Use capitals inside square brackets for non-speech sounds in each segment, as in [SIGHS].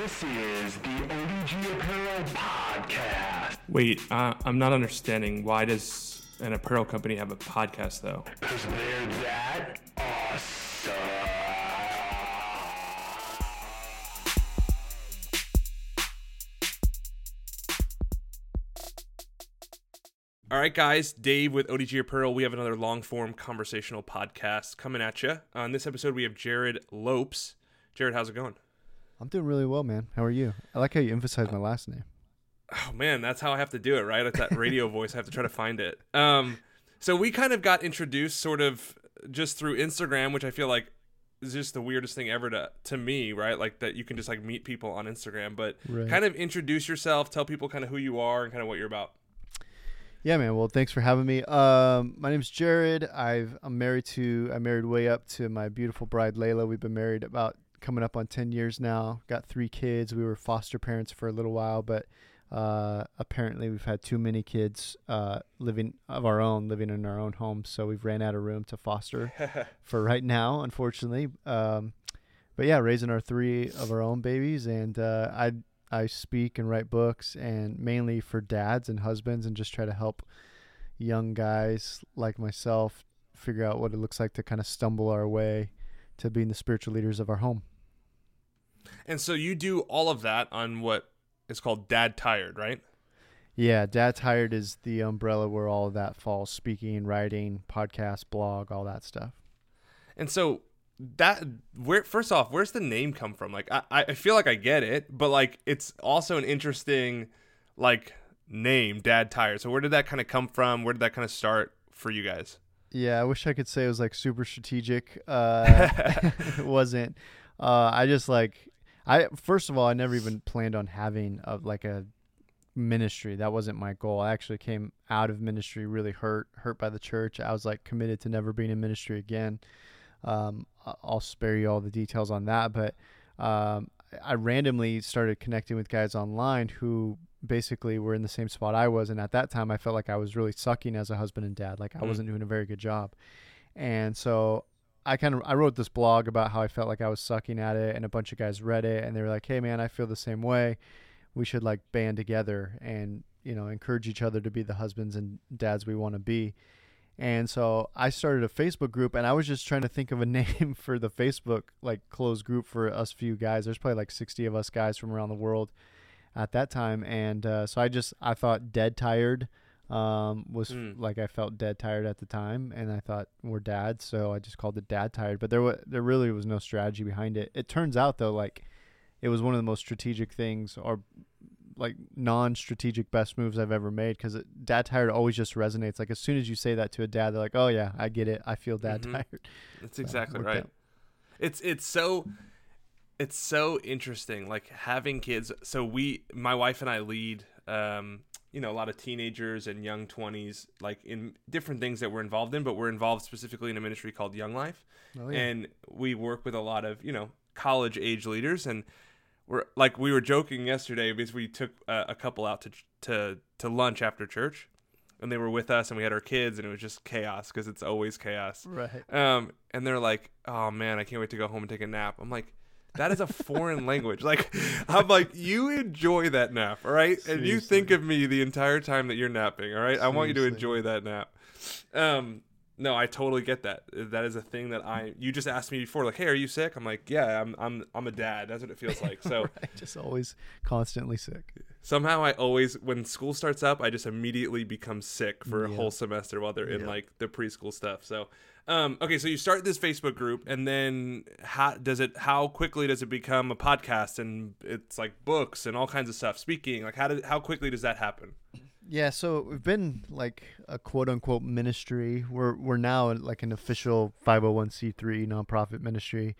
This is the ODG Apparel Podcast. Wait, uh, I'm not understanding. Why does an apparel company have a podcast, though? Because they're that awesome. All right, guys, Dave with ODG Apparel. We have another long form conversational podcast coming at you. On this episode, we have Jerrad Lopes. Jerrad, how's it going? I'm doing really well, man. How are you? I like how you emphasize my last name. Oh man, that's how I have to do it, right? It's that radio [LAUGHS] voice. I have to try to find it. Um, so we kind of got introduced sort of just through Instagram, which I feel like is just the weirdest thing ever to to me, right? Like that you can just like meet people on Instagram, but Right. kind of introduce yourself, tell people kind of who you are and kind of what you're about. Yeah, man. Well, thanks for having me. Um, my name's Jerrad. I've I'm married to I married way up to my beautiful bride Layla. We've been married about coming up on ten years now. Got three kids. We were foster parents for a little while, but uh, apparently we've had too many kids uh, living of our own, living in our own homes. So we've ran out of room to foster [LAUGHS] for right now, unfortunately. Um, but yeah, raising our three of our own babies, and uh, I I speak and write books, and mainly for dads and husbands, and just try to help young guys like myself figure out what it looks like to kind of stumble our way to being the spiritual leaders of our home. And so you do all of that on what is called Dad Tired, right? Yeah, Dad Tired is the umbrella where all of that falls: speaking, writing, podcast, blog, all that stuff. And so that where first off, where's the name come from? Like I, I feel like I get it, but like it's also an interesting like name, Dad Tired. So where did that kind of come from? Where did that kind of start for you guys? Yeah, I wish I could say it was like super strategic. Uh, it [LAUGHS] [LAUGHS] wasn't. Uh, I just like I first of all, I never even planned on having a like a ministry. That wasn't my goal. I actually came out of ministry really hurt, hurt by the church. I was like committed to never being in ministry again. Um, I'll spare you all the details on that, but um, I randomly started connecting with guys online who basically were in the same spot I was, and at that time I felt like I was really sucking as a husband and dad. Like I Mm. wasn't doing a very good job, and so I kind of I wrote this blog about how I felt like I was sucking at it, and a bunch of guys read it, and they were like, "Hey, man, I feel the same way. We should like band together and you know encourage each other to be the husbands and dads we want to be." And so I started a Facebook group, and I was just trying to think of a [LAUGHS] name for the Facebook like closed group for us few guys. There's probably like 60 of us guys from around the world at that time, and uh, so I just I thought dead tired um, was Mm. like I felt dead tired at the time, and I thought we're dads, so I just called it dad tired. But there wa- there really was no strategy behind it. It turns out though, like it was one of the most strategic things, or like non-strategic best moves I've ever made because dad tired always just resonates. Like as soon as you say that to a dad, they're like, "Oh yeah, I get it. I feel dad Mhm. tired." That's So, exactly right. out. It's it's so it's so interesting like having kids. So we my wife and I lead um you know a lot of teenagers and young 20s like in different things that we're involved in, but we're involved specifically in a ministry called Young Life. Oh, yeah. and we work with a lot of you know college age leaders and we're like we were joking yesterday because we took uh, a couple out to to to lunch after church and they were with us and we had our kids and it was just chaos because it's always chaos right. um and they're like oh man i can't wait to go home and take a nap i'm like that is a foreign language like i'm like you enjoy that nap all right and you think of me the entire time that you're napping all right i want you to enjoy that nap um no, I totally get that. That is a thing that I. You just asked me before, like, "Hey, are you sick?" I'm like, "Yeah, I'm. I'm. I'm a dad. That's what it feels like." So [LAUGHS] right. Just always constantly sick. Somehow I always, when school starts up, I just immediately become sick for a Yeah. whole semester while they're in Yeah. like the preschool stuff. So, um, okay, so you start this Facebook group, and then how does it? How quickly does it become a podcast? And it's like books and all kinds of stuff. Speaking, like, how did? How quickly does that happen? Yeah, so we've been like a quote unquote ministry. We're we're now like an official 501c3 nonprofit ministry.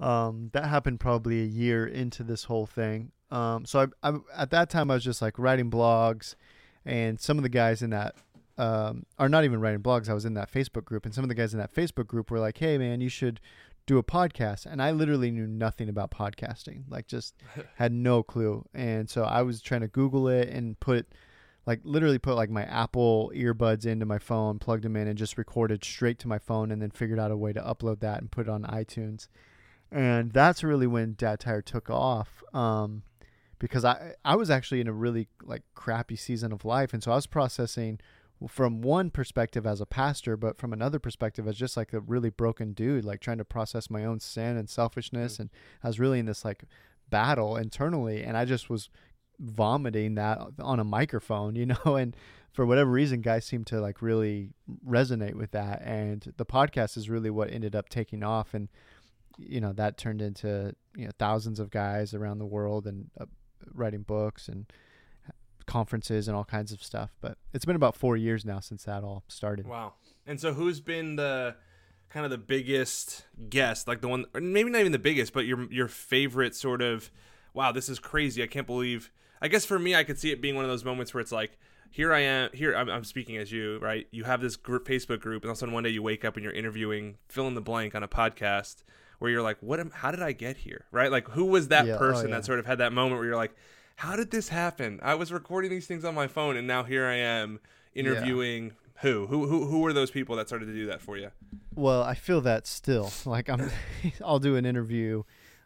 Um, that happened probably a year into this whole thing. Um, so I, I at that time I was just like writing blogs, and some of the guys in that um, are not even writing blogs. I was in that Facebook group, and some of the guys in that Facebook group were like, "Hey, man, you should do a podcast." And I literally knew nothing about podcasting, like just [LAUGHS] had no clue. And so I was trying to Google it and put like literally put like my Apple earbuds into my phone, plugged them in, and just recorded straight to my phone, and then figured out a way to upload that and put it on iTunes. and that's really when Dad Tired took off. Um, because I I was actually in a really like crappy season of life, and so I was processing from one perspective as a pastor, but from another perspective as just like a really broken dude, like trying to process my own sin and selfishness, Mm. and I was really in this like battle internally, and I just was vomiting that on a microphone, [LAUGHS] you know, and for whatever reason, guys seem to like really resonate with that, and the podcast is really what ended up taking off, and you know that turned into you know thousands of guys around the world and uh, writing books and conferences and all kinds of stuff. But it's been about four years now since that all started. Wow. And so who's been the kind of the biggest guest, like the one maybe not even the biggest, but your your favorite sort of wow, this is crazy. I can't believe I guess for me I could see it being one of those moments where it's like here I am here I'm, I'm speaking as you, right? You have this group Facebook group and all of a sudden one day you wake up and you're interviewing fill in the blank on a podcast where you're like, what am how did I get here? Right? Like who was that Yeah, oh, person yeah. that sort of had that moment where you're like, how did this happen? I was recording these things on my phone and now here I am interviewing who? Who who who were those people that started to do that for you? Well, I feel that still. [LAUGHS] Like I'm, [LAUGHS] I'll do an interview.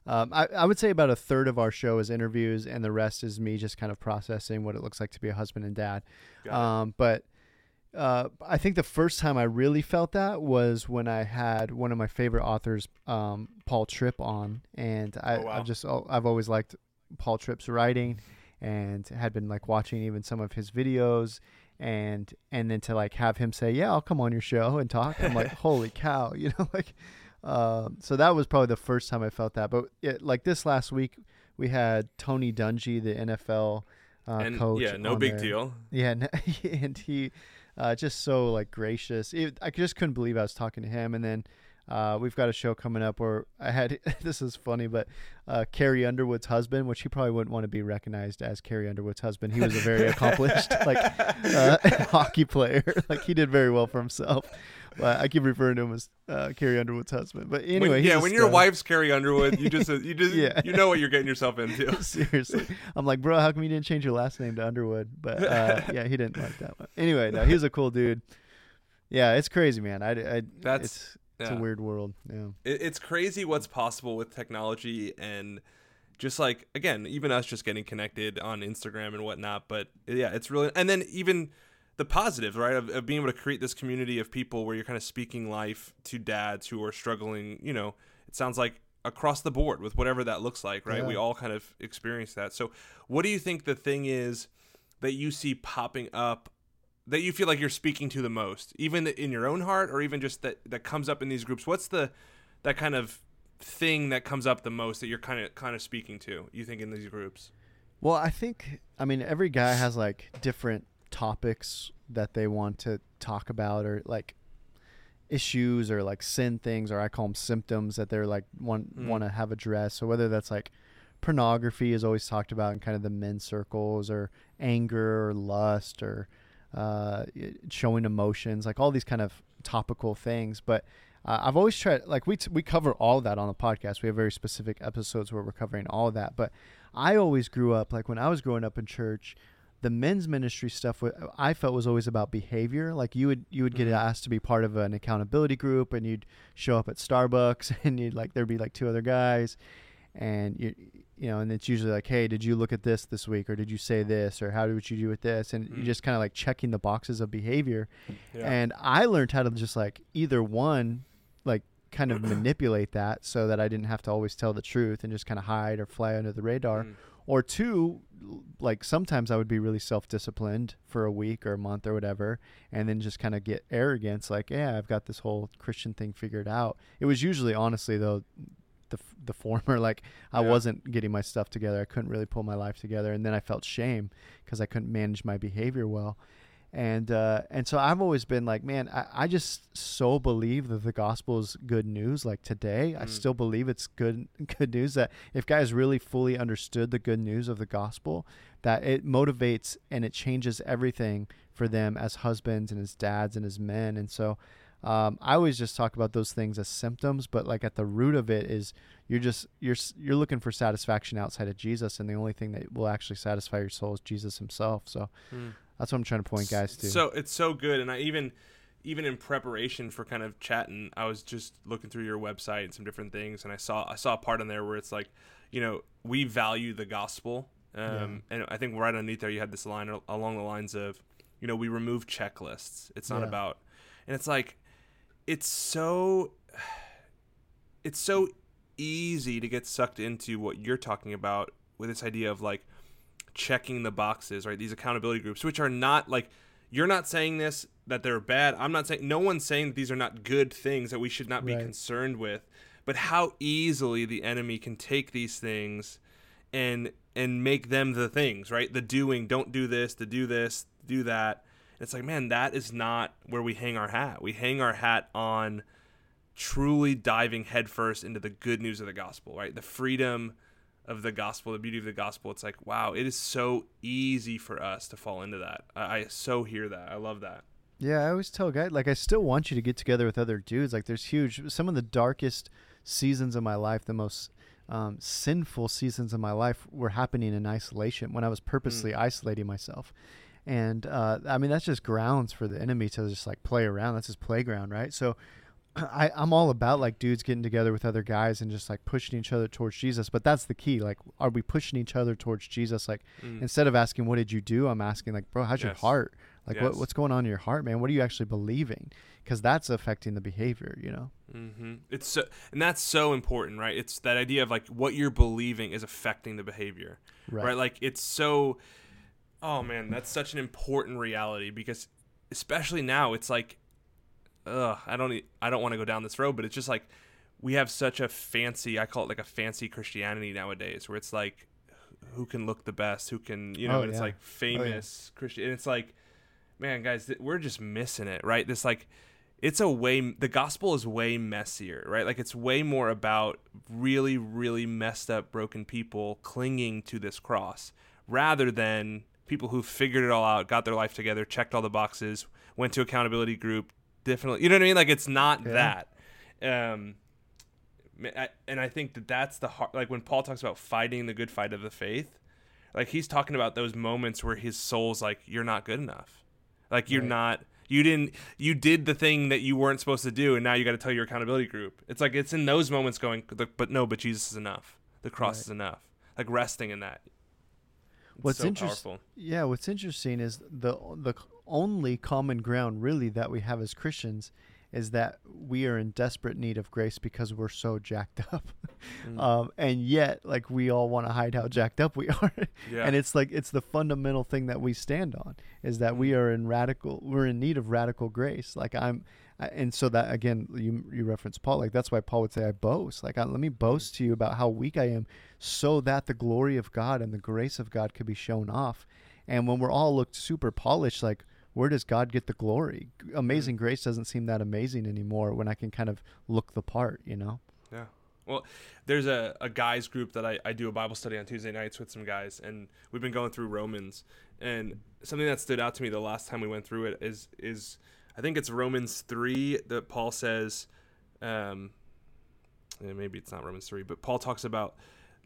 Um, I, I would say about a third of our show is interviews, and the rest is me just kind of processing what it looks like to be a husband and dad. Um, but uh, I think the first time I really felt that was when I had one of my favorite authors, um, Paul Tripp, on, and I, Oh, wow. I've just I've always liked Paul Tripp's writing, and had been like watching even some of his videos, and and then to like have him say, "Yeah, I'll come on your show and talk," I'm like, [LAUGHS] "Holy cow!" [LAUGHS] You know, like. Um, so that was probably the first time I felt that. But it, like this last week, we had Tony Dungy, the NFL uh, and coach. yeah, no big there. deal. Yeah, [LAUGHS] and he uh, just so like gracious. It, I just couldn't believe I was talking to him. And then uh, we've got a show coming up where I had [LAUGHS] this is funny, but uh, Carrie Underwood's husband, which he probably wouldn't want to be recognized as Carrie Underwood's husband. He was a very accomplished like uh, [LAUGHS] hockey player. like he did very well for himself. [LAUGHS] But I keep referring to him as uh, Carrie Underwood's husband. But anyway, when, yeah, when your wife's Carrie Underwood, you just you [LAUGHS] just Yeah. you know what you're getting yourself into. [LAUGHS] Seriously, I'm like, bro, how come you didn't change your last name to Underwood? But uh, yeah, he didn't like that one. Anyway, no, he was a cool dude. Yeah, it's crazy, man. I, I That's- it's, it's a weird world. Yeah, It, it's crazy what's possible with technology and just like again, even us just getting connected on Instagram and whatnot. But yeah, it's really and then even the positives, right, of, of being able to create this community of people where you're kind of speaking life to dads who are struggling. You know, it sounds like across the board with whatever that looks like, right? Yeah. We all kind of experience that. So, what do you think the thing is that you see popping up that you feel like you're speaking to the most, even in your own heart, or even just that that comes up in these groups? What's the that kind of thing that comes up the most that you're kind of kind of speaking to? You think in these groups? Well, I think I mean every guy has like different topics that they want to talk about or like issues or like sin things or I call them symptoms that they're like want Mm. want to have addressed. So whether that's like pornography is always talked about in kind of the men's circles or anger or lust or uh, showing emotions, like all these kind of topical things. But uh, I've always tried, like we t- we cover all that on the podcast. We have very specific episodes where we're covering all that. But I always grew up like when I was growing up in church, the men's ministry stuff I felt was always about behavior. Like you would you would get Mhm. asked to be part of an accountability group, and you'd show up at Starbucks, [LAUGHS] and you'd like there'd be like two other guys, and you you know, and it's usually like, hey, did you look at this this week, or did you say this, or how did you do with this, and you Mm. just kind of like checking the boxes of behavior. Yeah. And I learned how to just like either one, like kind of [CLEARS THROAT] manipulate that so that I didn't have to always tell the truth and just kind of hide or fly under the radar. Mm. Or two, like sometimes I would be really self disciplined for a week or a month or whatever, and then just kind of get arrogance, like, yeah, I've got this whole Christian thing figured out. It was usually, honestly, though, the, the former, [LAUGHS] like I Yeah. wasn't getting my stuff together. I couldn't really pull my life together. And then I felt shame because I couldn't manage my behavior well and uh, and so I've always been like, man, I, I just so believe that the gospel is good news. Like today, I Mm. still believe it's good [LAUGHS] good news. That if guys really fully understood the good news of the gospel, that it motivates and it changes everything for them as husbands and as dads and as men. And so um, I always just talk about those things as symptoms, but like at the root of it is you're just you're you're looking for satisfaction outside of Jesus, and the only thing that will actually satisfy your soul is Jesus Himself. So Mm. That's what I'm trying to point guys to. So it's so good, and I even even in preparation for kind of chatting, I was just looking through your website and some different things, and I saw I saw a part in there where it's like, you know, we value the gospel, um, and I think right underneath there you had this line along the lines of, you know, we remove checklists. It's not Yeah. about, and it's like, it's so, [SIGHS] it's so easy to get sucked into what you're talking about with this idea of like checking the boxes, right? These accountability groups, which are not like you're not saying this that they're bad. I'm not saying no one's saying that these are not good things that we should not be Right. concerned with. But how easily the enemy can take these things and and make them the things, right? The doing, don't do this, to do this, do that. It's like, man, that is not where we hang our hat. We hang our hat on truly diving headfirst into the good news of the gospel, right? The freedom of the gospel, the beauty of the gospel. It's like, wow, it is so easy for us to fall into that. I, I so hear that. I love that. Yeah, I always tell guys like I still want you to get together with other dudes. Like there's huge some of the darkest seasons of my life, the most um, sinful seasons of my life were happening in isolation when I was purposely isolating myself. And uh, I mean that's just grounds for the enemy to just like play around. That's his playground, right? So I, I'm all about like dudes getting together with other guys and just like pushing each other towards Jesus. But that's the key. Like, are we pushing each other towards Jesus? Like, Mm. instead of asking, "What did you do?" I'm asking, like, "Bro, how's your heart? Like, what, what's going on in your heart, man? What are you actually believing? Because that's affecting the behavior, you know." hmm It's so, and that's so important, right? It's that idea of like what you're believing is affecting the behavior, right? Like it's so. Oh man, that's such an important reality because, especially now, it's like, ugh, I don't, I don't want to go down this road, but it's just like, we have such a fancy, I call it like a fancy Christianity nowadays, where it's like, who can look the best, who can, you know, Oh, and it's yeah. like oh, famous Christian, and it's like, man, guys, th- we're just missing it, right? This like it's a way the gospel is way messier right like it's way more about really really messed up broken people clinging to this cross rather than people who figured it all out got their life together checked all the boxes went to accountability group definitely you know what i mean? Like it's not Yeah. that. Um I- and i think that that's the heart like when paul talks about fighting the good fight of the faith like he's talking about those moments where his soul's like you're not good enough. Like you're Right. not you didn't you did the thing that you weren't supposed to do and now you got to tell your accountability group. It's like it's in those moments going but no but jesus is enough. The cross Right. is enough. Like resting in that. It's What's so interest- powerful. Yeah, what's interesting is the the only common ground really that we have as Christians is that we are in desperate need of grace because we're so jacked [LAUGHS] up. Mm. Um, and yet like we all want to hide how jacked up we [LAUGHS] are. yeah. And it's like it's the fundamental thing that we stand on is that we are in radical we're in need of radical grace. Like i'm I- and so that again you you reference paul. Like that's why paul would say i boast. Like I, let me boast to you about how weak i am so that the glory of god and the grace of god could be shown off. And when we're all looked super polished like where does god get the glory amazing grace doesn't seem that amazing anymore when i can kind of look the part you know Yeah. Well, there's a, a guys group that I, I do a Bible study on Tuesday nights with some guys, and we've been going through Romans. And something that stood out to me the last time we went through it is is I think it's Romans three that Paul says, um, maybe it's not Romans three, but Paul talks about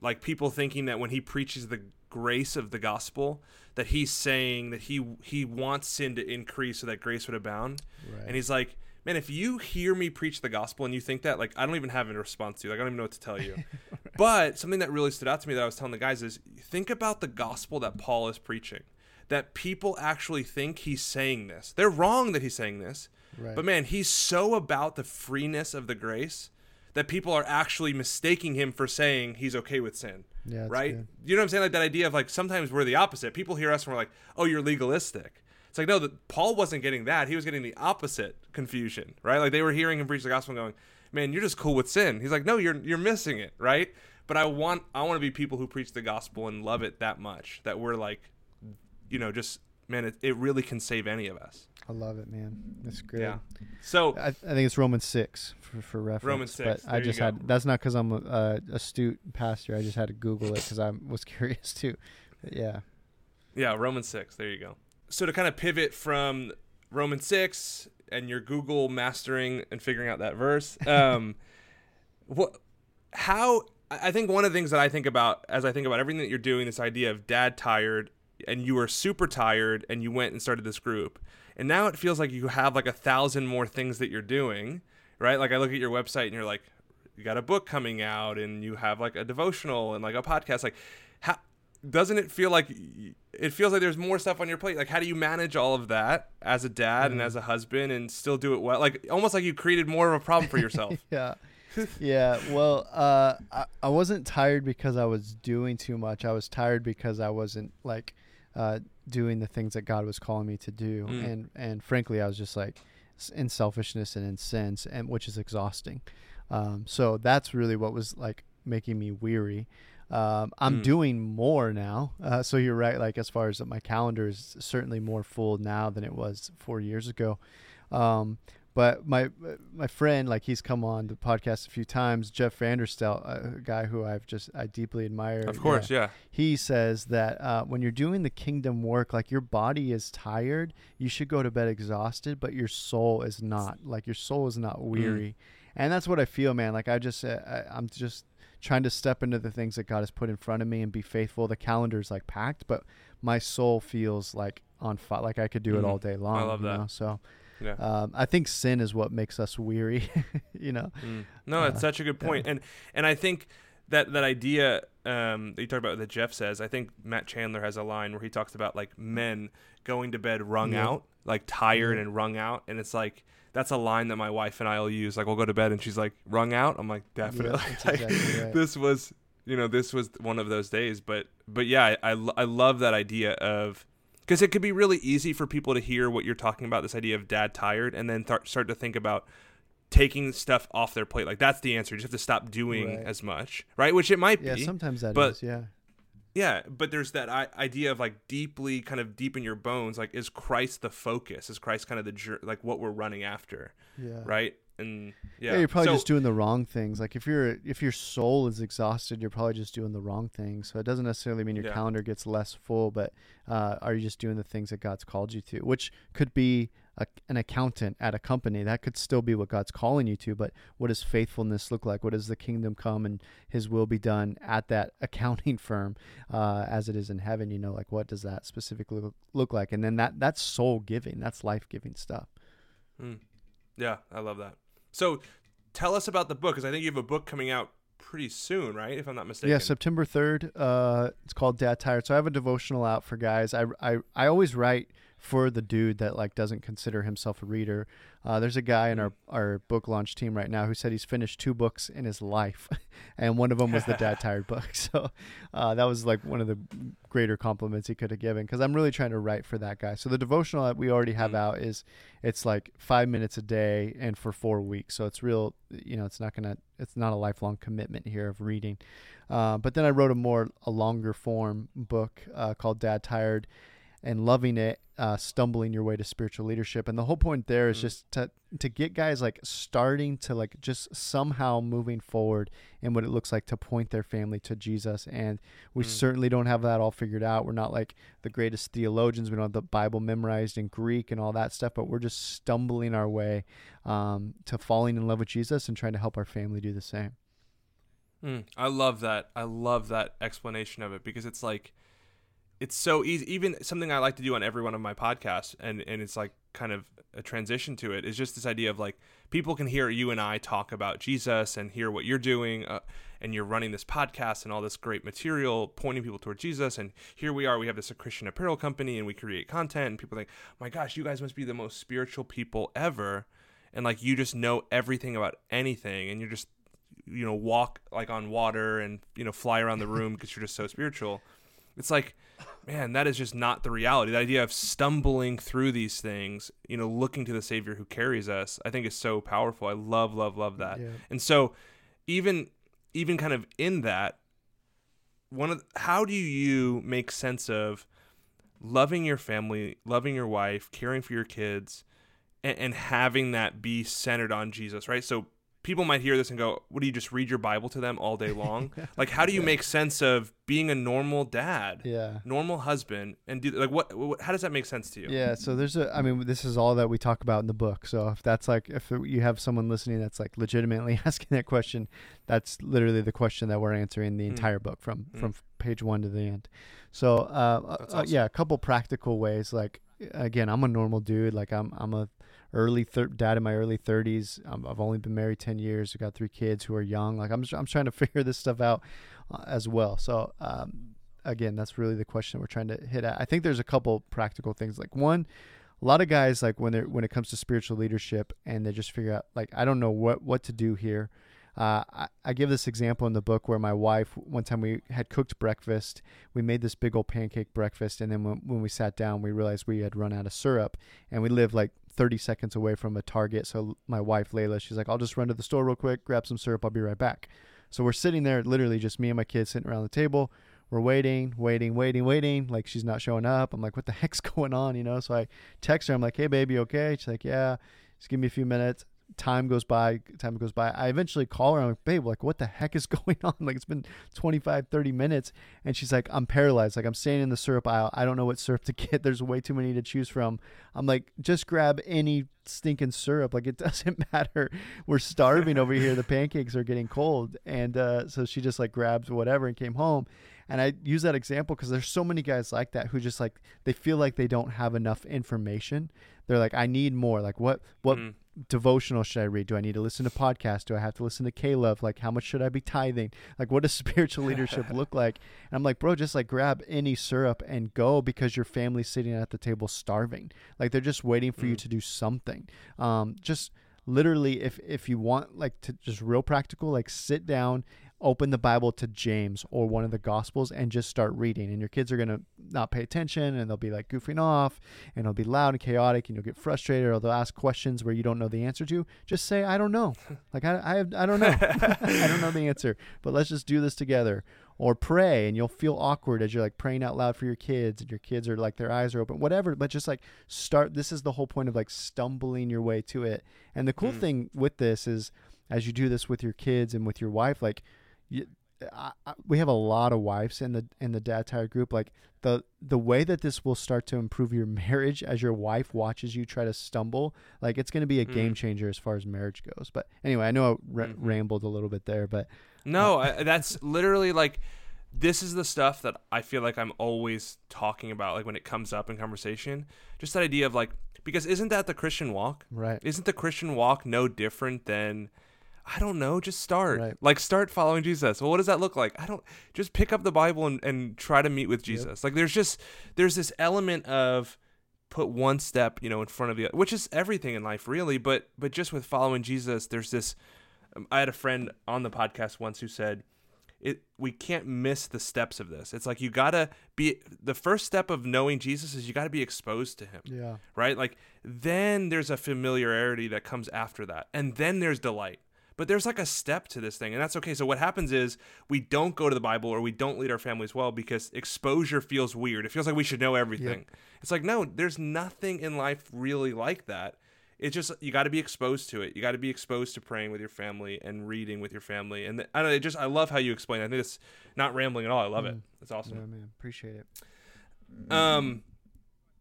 like people thinking that when he preaches the grace of the gospel, that he's saying that he he wants sin to increase so that grace would abound. right And he's like, man, if you hear me preach the gospel and you think that, like, I don't even have a response to you. Like, I don't even know what to tell you. [LAUGHS] But something that really stood out to me that I was telling the guys is think about the gospel that Paul is preaching. That people actually think he's saying this. They're wrong that he's saying this. right But man, he's so about the freeness of the grace that people are actually mistaking him for saying he's okay with sin. Yeah right? good. You know what I'm saying? Like that idea of like sometimes we're the opposite. People hear us and we're like, oh, you're legalistic. It's like no, that Paul wasn't getting that. He was getting the opposite confusion, right? Like they were hearing him preach the gospel and going, "Man, you're just cool with sin." He's like, "No, you're you're missing it, right?" But I want I want to be people who preach the gospel and love it that much that we're like, you know, just man, it, it really can save any of us. i love it man that's great Yeah. So I, I think it's Romans six for, for reference. Romans 6, But I just had that's not because I'm a, astute pastor. I just had to Google it because I was [LAUGHS] curious too. But yeah, Yeah, Romans 6. There you go. So to kind of pivot from Romans 6 and your Google mastering and figuring out that verse, [LAUGHS] um, what, how, I think one of the things that I think about as I think about everything that you're doing, this idea of dad tired, and you were super tired and you went and started this group. And now it feels like you have like a thousand more things that you're doing right? Like i look at your website and you're like you got a book coming out and you have like a devotional and like a podcast. Like how doesn't it feel like it feels like there's more stuff on your plate? Like how do you manage all of that as a dad and as a husband and still do it well? Like almost like you created more of a problem for yourself. [LAUGHS] Yeah. yeah. Well, uh, I, I wasn't tired because I was doing too much. I was tired because I wasn't like uh, doing the things that God was calling me to do, Mm. and and frankly, I was just like in selfishness and in sins, and which is exhausting. Um, so that's really what was like making me weary. Um, I'm Mm. doing more now, uh, so you're right. Like as far as my calendar is certainly more full now than it was four years ago. Um, but my my friend, like he's come on the podcast a few times, Jeff Vanderstelt, a guy who I've just I deeply admire. of course yeah, He says that uh, when you're doing the kingdom work, like your body is tired, you should go to bed exhausted, but your soul is not. Like your soul is not weary, and that's what I feel, man. Like I just uh, I, I'm just trying to step into the things that God has put in front of me and be faithful. The calendar's like packed, but my soul feels like on fire. Like I could do it Mhm. all day long. i love that. know? So. Yeah. Um, I think sin is what makes us weary. [LAUGHS] you know, Mm. No, it's Uh, such a good point, and and I think that that idea um, that you talked about that Jeff says. I think Matt Chandler has a line where he talks about like men going to bed wrung Yeah. out, like tired Yeah. and wrung out, and it's like that's a line that my wife and I will use. Like we'll go to bed and she's like wrung out. I'm like definitely. that's [LAUGHS] Like, exactly right. This was you know this was one of those days, but but yeah, I I, I love that idea of. Because it could be really easy for people to hear what you're talking about, this idea of dad tired, and then th- start to think about taking stuff off their plate. Like that's the answer. You just have to stop doing Right. as much, right? Which it might be. yeah, sometimes that but- yeah. yeah, but there's that I- idea of like deeply, kind of deep in your bones. Like, is Christ the focus? Is Christ kind of the like what we're running after, Yeah. right? And yeah, Yeah, you're probably So- just doing the wrong things. Like if you're if your soul is exhausted, you're probably just doing the wrong things. So it doesn't necessarily mean your Yeah. calendar gets less full, but uh, are you just doing the things that God's called you to? Which could be a, an accountant at a company. That could still be what God's calling you to. But what does faithfulness look like? What does the kingdom come and His will be done at that [LAUGHS] accounting firm uh, as it is in heaven? You know, like what does that specifically look, look like? And then that that's soul giving. That's life giving stuff. Mm. Yeah, I love that. So tell us about the book because I think you have a book coming out pretty soon, right? If I'm not mistaken. Yeah, September third. Uh, it's called Dad Tired. So I have a devotional out for guys. I, I, I always write for the dude that like doesn't consider himself a reader. Uh, there's a guy in our our book launch team right now who said he's finished two books in his life, [LAUGHS] and one of them was the Dad [LAUGHS] Tired book. [LAUGHS] So uh, that was like one of the greater compliments he could have given because I'm really trying to write for that guy. So the devotional that we already have Mm. out is it's like five minutes a day and for four weeks. So it's real. You know, it's not gonna. It's not a lifelong commitment here of reading. Uh, but then I wrote a more a longer form book uh, called Dad Tired and loving it, uh, stumbling your way to spiritual leadership. And the whole point there is Mm. just to to get guys like starting to like just somehow moving forward in what it looks like to point their family to Jesus. And we Mm. certainly don't have that all figured out. We're not like the greatest theologians. We don't have the Bible memorized in Greek and all that stuff, but we're just stumbling our way um, to falling in love with Jesus and trying to help our family do the same. Mm, I love that. I love that explanation of it because it's like it's so easy. Even something I like to do on every one of my podcasts, and and it's like kind of a transition to it is just this idea of like people can hear you and I talk about Jesus and hear what you're doing, uh, and you're running this podcast and all this great material pointing people toward Jesus. And here we are, we have this Christian apparel company, and we create content, and people think, my gosh, you guys must be the most spiritual people ever, and like you just know everything about anything, and you're just you know walk like on water and you know fly around the room because you're just so spiritual it's like man that is just not the reality. The idea of stumbling through these things you know looking to the savior who carries us i think is so powerful. I love love love that. Yeah. and so even even kind of in that one of how do you make sense of loving your family loving your wife caring for your kids and, and having that be centered on jesus right? So people might hear this and go, "What do you just read your Bible to them all day long?" [LAUGHS] like, how do you make sense of being a normal dad, Yeah. normal husband, and do like what, what? How does that make sense to you? Yeah, so there's a. I mean, this is all that we talk about in the book. So if that's like, if you have someone listening that's like legitimately [LAUGHS] asking that question, that's literally the question that we're answering the Mm. entire book from Mm. from page one to the end. So uh, That's uh, yeah, a couple practical ways. Like again, I'm a normal dude. Like I'm I'm a early thir- dad in my early 30s. Um, I've only been married 10 years. I've got three kids who are young. Like I'm I'm trying to [LAUGHS] figure this stuff out uh, as well. So um, again, that's really the question we're trying to hit at. I think there's a couple practical things. Like one, a lot of guys like when they're when it comes to spiritual leadership and they just figure out like I don't know what what to do here. Uh, I, I give this example in the book where my wife one time we had cooked breakfast. We made this big old pancake breakfast, and then when, when we sat down, we realized we had run out of syrup, and we live like 30 seconds away from a Target. So my wife Layla, she's like, "I'll just run to the store real quick, grab some syrup. I'll be right back." So we're sitting there, literally just me and my kids sitting around the table. We're waiting, waiting, waiting, waiting. Like she's not showing up. I'm like, what the [LAUGHS] heck's going on? You know? So I text her. I'm like, hey, baby, okay? She's like, yeah. Just give me a few minutes. Time goes by. Time goes by. I eventually call her. I'm like, babe, like, what the heck is [LAUGHS] going on? Like, it's been 25, 30 minutes. And she's like, I'm paralyzed. Like, I'm standing in the syrup aisle. I don't know what syrup to [LAUGHS] get. There's way too many to choose from. I'm like, just grab any stinking syrup. Like, it [LAUGHS] doesn't matter. We're starving over here. The pancakes are getting cold. And uh, so she just like grabs whatever and came home. And I use that example because there's so many guys like that who just like they feel like they don't have enough information. They're like, I need more. Like, what what Mm. devotional should I read? Do I need to listen to podcasts? Do I have to listen to K-Love? Like, how much should I be tithing? Like, what does [LAUGHS] spiritual leadership [LAUGHS] look like? And I'm like, bro, just like grab any syrup and go because your family's sitting at the table starving. Like, they're just waiting for you Mm. to do something. Um, just literally, if if you want like to just real practical, like sit down open the Bible to James or one of the Gospels and just start reading. And your kids are going to not pay attention and they'll be like goofing off and it'll be loud and chaotic and you'll get frustrated or they'll ask questions where you don't know the answer to. Just say, I don't know. [LAUGHS] Like, I, I, I don't know. [LAUGHS] I don't know the answer, but let's just do this together. Or pray and you'll feel awkward as you're like praying out loud for your kids and your kids are like their eyes are open, whatever. But just like start. This is the whole point of like stumbling your way to it. And the cool Mm. thing with this is as you do this with your kids and with your wife, like you, I, I, we have a lot of wives in the in the dad tired group. Like the the way that this will start to improve your [LAUGHS] marriage as your wife watches you try to stumble, like it's going to be a Mm. game changer as far as marriage goes. But anyway, I know I ra- Mhm. rambled a little bit there, but No, I, that's literally like this is the stuff that I feel like I'm always talking about, like when it comes up in conversation. Just that idea of like, because isn't that the Christian walk? right, Isn't the Christian walk no different than, I don't know, just start. Right. Like, start following Jesus. Well, what does that look like? I don't, just pick up the Bible and, and try to meet with Jesus. Like, there's just, there's this element of, put one step you know in front of the other which is everything in life really but but just with following jesus there's this um, i had a friend on the podcast once who said it we can't miss the steps of this it's like you gotta be the first step of knowing jesus is you gotta be exposed to him yeah, right like then there's a familiarity that comes after that and then there's delight but there's like a step to this thing and that's okay so what happens is we don't go to the bible or we don't lead our families well because exposure feels weird it feels like we should know everything it's like no there's nothing in life really like that it's just you got to be exposed to it you got to be exposed to praying with your family and reading with your family and th- i don't know just i love how you explain it i think it's not rambling at all i love it Mm. it's awesome yeah, man, appreciate it. um,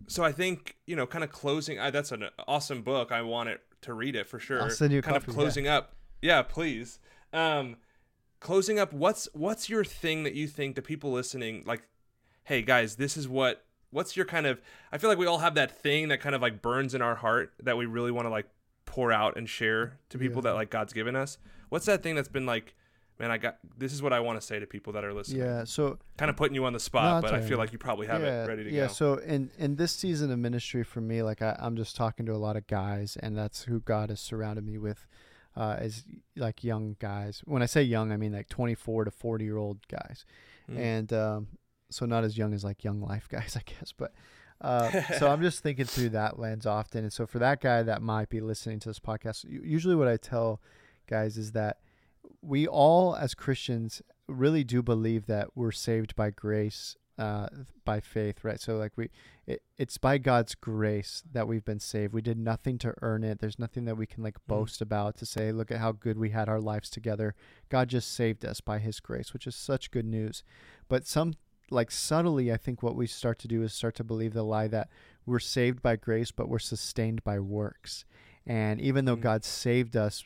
so I think you know, kind of closing. I, that's an awesome book. I want it to read it for sure. I'll send you a kind copy, of yeah. closing up. Yeah, please. Um, closing up. What's what's your thing that you think the people listening like? Hey guys, this is what. What's your kind of? I feel like we all have that thing that kind of like burns in our heart that we really want to like pour out and share to people Yeah. that like God's given us. What's that thing that's been like? Man, I got this is what I want to say to people that are listening. Yeah, so Kind of putting you on the spot, but I feel like you probably have yeah, it ready to yeah. go. Yeah, so in in this season of ministry for me, like I, I'm just talking to a lot of guys, and that's who God has surrounded me with, uh, is like young guys. When I say young, I mean like 24 to 40 year old guys, Mm. and um, so not as young as like young life guys, [LAUGHS] I guess. But uh, [LAUGHS] so I'm just thinking through that lens often, and so for that guy that might be listening to this podcast, usually what I tell guys is that we all as Christians really do believe that we're saved by grace uh, by faith, right? So like we, it, it's by God's grace that we've been saved. We did nothing to earn it. There's nothing that we can like boast about to say, look at how good we had our lives together. God just saved us by His grace, which is such good news. But some like subtly, I think what we start to do is start to believe the lie that we're saved by grace, but we're sustained by works. And even though Mm. God saved us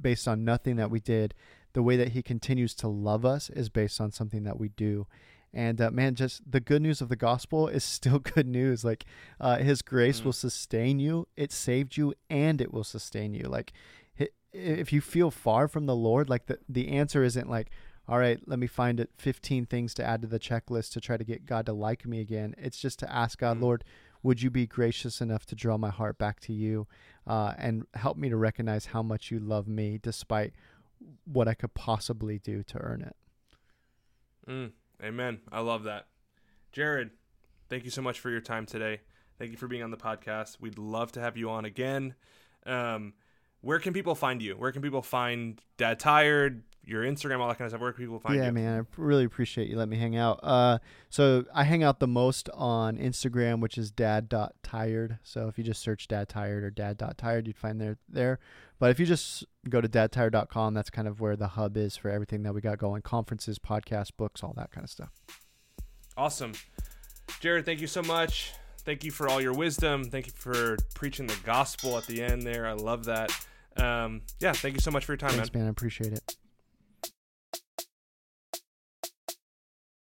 based on nothing that we did, the way that He continues to love us is based on something that we do. And uh, man, just the good news of the gospel is still [LAUGHS] good news. Like uh, His grace Mm. will sustain you. It saved you, and it will sustain you. Like if you feel far from the Lord, like the the answer isn't like, all right, let me find it 15 things to add to the checklist to try to get God to like me again. It's just to ask God, Mm. Lord, would you be gracious enough to draw my heart back to you uh, and help me to recognize how much you love me despite what I could possibly do to earn it? Mm, amen. I love that. Jerrad, thank you so much for your time today. Thank you for being on the podcast. We'd love to have you on again. Um, where can people find you? Where can people find Dad Tired, your Instagram, all that kind of stuff? Where can people find yeah, you? man, I really appreciate you letting me hang out. Uh, so I hang out the most on Instagram, which is dad.tired. So if you just search dad tired or dad.tired, you'd find there there. But if you just go to dadtired.com, that's kind of where the hub is for everything that we got going conferences, podcasts, books, all that kind of stuff. Awesome. Jerrad, thank you so much. Thank you for all your wisdom. Thank you for preaching the gospel at the end there. I love that. Um, yeah, thank you so much for your time, man. Man. I appreciate it.